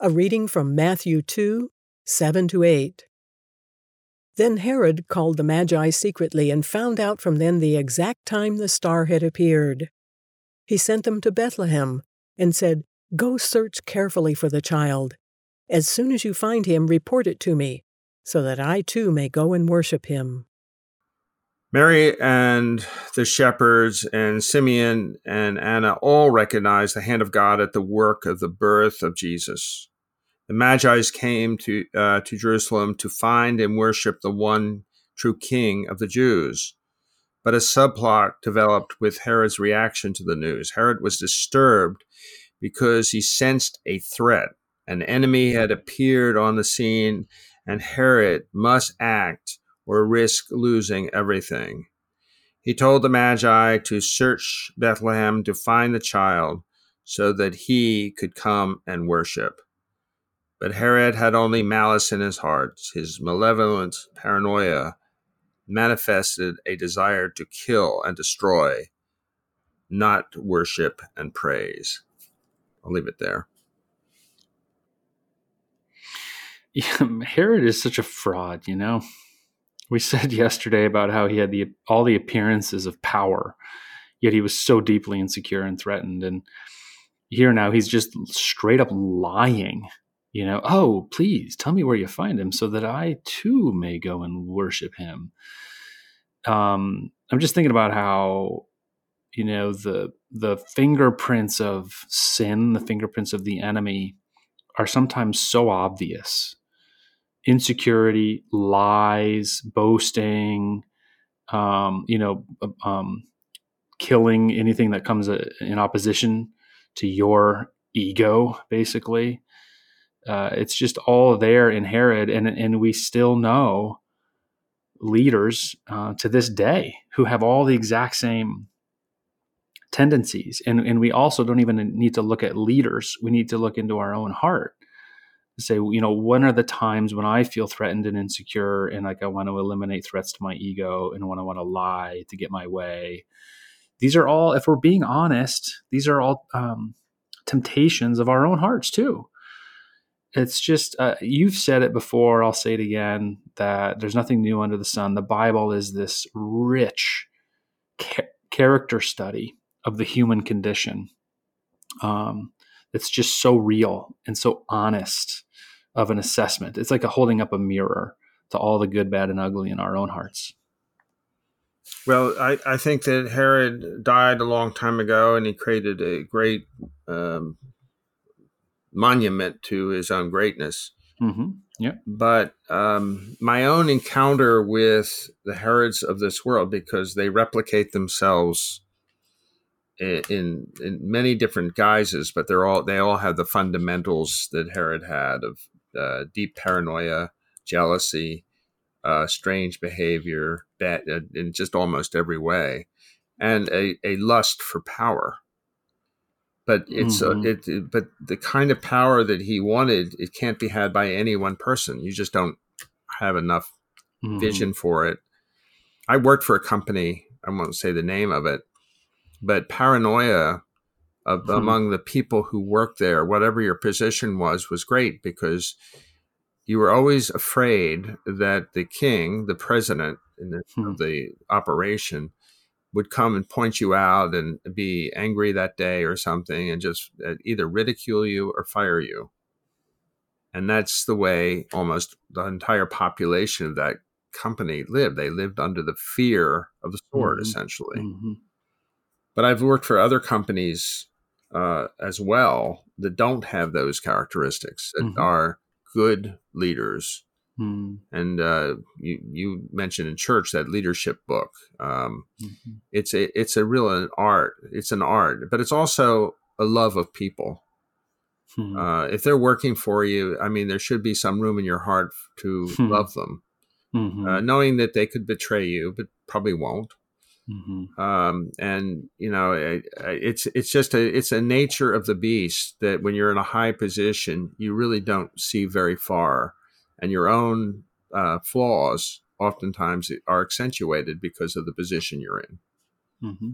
A reading from Matthew 2 7 to 8. Then Herod called the Magi secretly and found out from them the exact time the star had appeared. He sent them to Bethlehem and said, Go search carefully for the child. As soon as you find him, report it to me, so that I too may go and worship him. Mary and the shepherds and Simeon and Anna all recognized the hand of God at the work of the birth of Jesus. The Magi's came to, uh, to Jerusalem to find and worship the one true King of the Jews. But a subplot developed with Herod's reaction to the news. Herod was disturbed because he sensed a threat. An enemy had appeared on the scene, and Herod must act or risk losing everything. He told the Magi to search Bethlehem to find the child so that he could come and worship. But Herod had only malice in his heart. His malevolent paranoia manifested a desire to kill and destroy, not worship and praise. I'll leave it there. Yeah, Herod is such a fraud, you know we said yesterday about how he had the all the appearances of power, yet he was so deeply insecure and threatened. And here now he's just straight up lying. You know, oh, please tell me where you find him so that I too may go and worship him. Um, I'm just thinking about how, you know, the the fingerprints of sin, the fingerprints of the enemy are sometimes so obvious insecurity, lies, boasting, um, you know, um, killing anything that comes uh, in opposition to your ego, basically. Uh, it's just all there in Herod, and and we still know leaders uh, to this day who have all the exact same tendencies, and and we also don't even need to look at leaders. We need to look into our own heart say, you know, when are the times when I feel threatened and insecure and like I want to eliminate threats to my ego and when I want to lie to get my way? These are all, if we're being honest, these are all um, temptations of our own hearts too. It's just, uh, you've said it before, I'll say it again, that there's nothing new under the sun. The Bible is this rich ca- character study of the human condition. Um, that's just so real and so honest of an assessment. It's like a holding up a mirror to all the good, bad, and ugly in our own hearts. Well, I, I think that Herod died a long time ago and he created a great um, monument to his own greatness. Mm-hmm. Yeah. But um, my own encounter with the Herods of this world, because they replicate themselves in, in many different guises, but they're all they all have the fundamentals that Herod had of uh, deep paranoia, jealousy, uh, strange behavior, bad, uh, in just almost every way, and a, a lust for power. But it's uh, mm-hmm. it, but the kind of power that he wanted, it can't be had by any one person. You just don't have enough mm-hmm. vision for it. I worked for a company. I won't say the name of it, but paranoia of, hmm. among the people who worked there, whatever your position was, was great because you were always afraid that the king, the president in the, hmm. of the operation, would come and point you out and be angry that day or something and just uh, either ridicule you or fire you. And that's the way almost the entire population of that company lived. They lived under the fear of the sword, mm-hmm. essentially. Mm-hmm. But I've worked for other companies uh, as well that don't have those characteristics that mm-hmm. are good leaders. Mm. And uh, you you mentioned in church that leadership book. Um, mm-hmm. It's a it's a real an art. It's an art, but it's also a love of people. Mm-hmm. Uh, if they're working for you, I mean, there should be some room in your heart to hmm. love them, mm-hmm. uh, knowing that they could betray you, but probably won't. Mm-hmm. Um, and you know, it, it's it's just a it's a nature of the beast that when you're in a high position, you really don't see very far, and your own uh, flaws oftentimes are accentuated because of the position you're in. Mm-hmm.